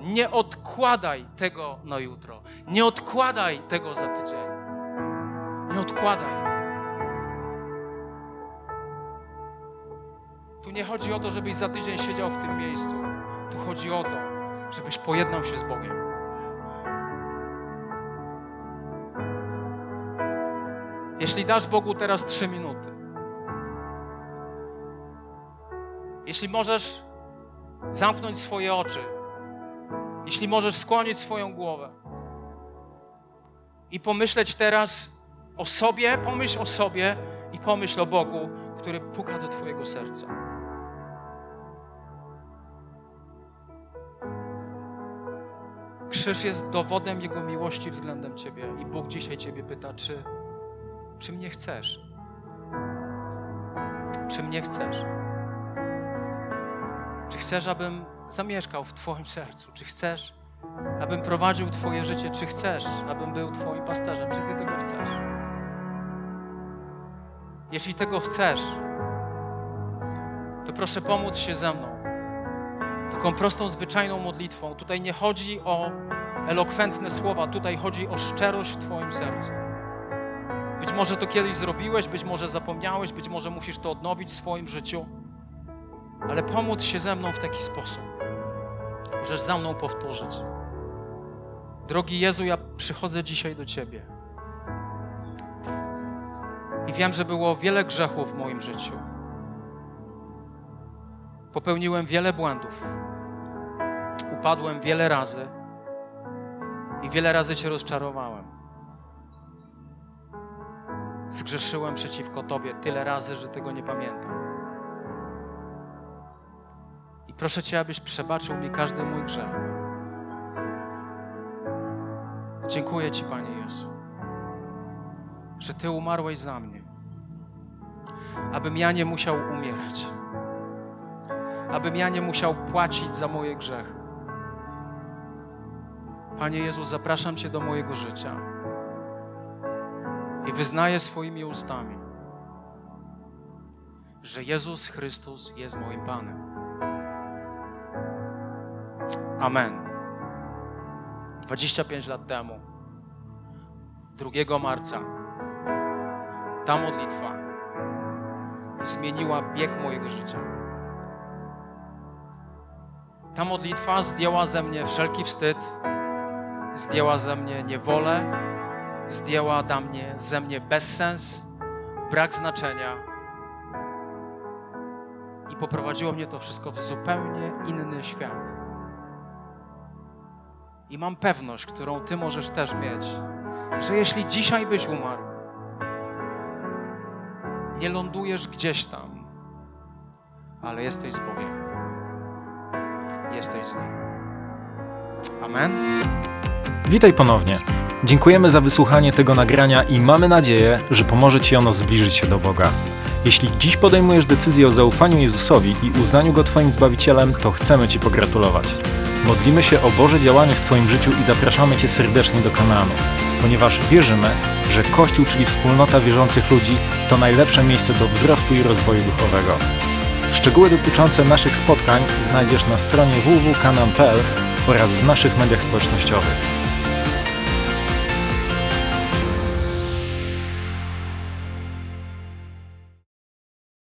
Nie odkładaj tego na jutro. Nie odkładaj tego za tydzień. Nie odkładaj. Tu nie chodzi o to, żebyś za tydzień siedział w tym miejscu. Tu chodzi o to, żebyś pojednał się z Bogiem. Jeśli dasz Bogu teraz trzy minuty, jeśli możesz zamknąć swoje oczy, jeśli możesz skłonić swoją głowę i pomyśleć teraz o sobie, pomyśl o sobie i pomyśl o Bogu, który puka do Twojego serca. Krzyż jest dowodem Jego miłości względem Ciebie i Bóg dzisiaj Ciebie pyta, czy, czy mnie chcesz? Czy mnie chcesz? Czy chcesz, abym zamieszkał w Twoim sercu? Czy chcesz, abym prowadził Twoje życie? Czy chcesz, abym był Twoim pasterzem? Czy Ty tego chcesz? Jeśli tego chcesz, to proszę pomóc się ze mną. Taką prostą, zwyczajną modlitwą. Tutaj nie chodzi o elokwentne słowa, tutaj chodzi o szczerość w Twoim sercu. Być może to kiedyś zrobiłeś, być może zapomniałeś, być może musisz to odnowić w swoim życiu, ale pomóc się ze mną w taki sposób. Możesz za mną powtórzyć. Drogi Jezu, ja przychodzę dzisiaj do Ciebie. I wiem, że było wiele grzechów w moim życiu. Popełniłem wiele błędów. Upadłem wiele razy i wiele razy Cię rozczarowałem. Zgrzeszyłem przeciwko Tobie tyle razy, że tego nie pamiętam. I proszę Cię, abyś przebaczył mi każdy mój grzech. Dziękuję Ci, Panie Jezu, że Ty umarłeś za mnie, abym ja nie musiał umierać, abym ja nie musiał płacić za moje grzechy. Panie Jezu, zapraszam Cię do mojego życia i wyznaję swoimi ustami, że Jezus Chrystus jest moim Panem. Amen. 25 lat temu, 2 marca, ta modlitwa zmieniła bieg mojego życia. Ta modlitwa zdjęła ze mnie wszelki wstyd, zdjęła ze mnie niewolę, zdjęła da mnie, ze mnie bezsens, brak znaczenia i poprowadziło mnie to wszystko w zupełnie inny świat. I mam pewność, którą Ty możesz też mieć, że jeśli dzisiaj byś umarł, nie lądujesz gdzieś tam, ale jesteś z Bogiem. Jesteś z Nim. Amen. Witaj ponownie. Dziękujemy za wysłuchanie tego nagrania i mamy nadzieję, że pomoże Ci ono zbliżyć się do Boga. Jeśli dziś podejmujesz decyzję o zaufaniu Jezusowi i uznaniu Go Twoim Zbawicielem, to chcemy Ci pogratulować. Modlimy się o Boże działanie w Twoim życiu i zapraszamy Cię serdecznie do kanału, ponieważ wierzymy, że Kościół, czyli wspólnota wierzących ludzi, to najlepsze miejsce do wzrostu i rozwoju duchowego. Szczegóły dotyczące naszych spotkań znajdziesz na stronie www.kanan.pl oraz w naszych mediach społecznościowych.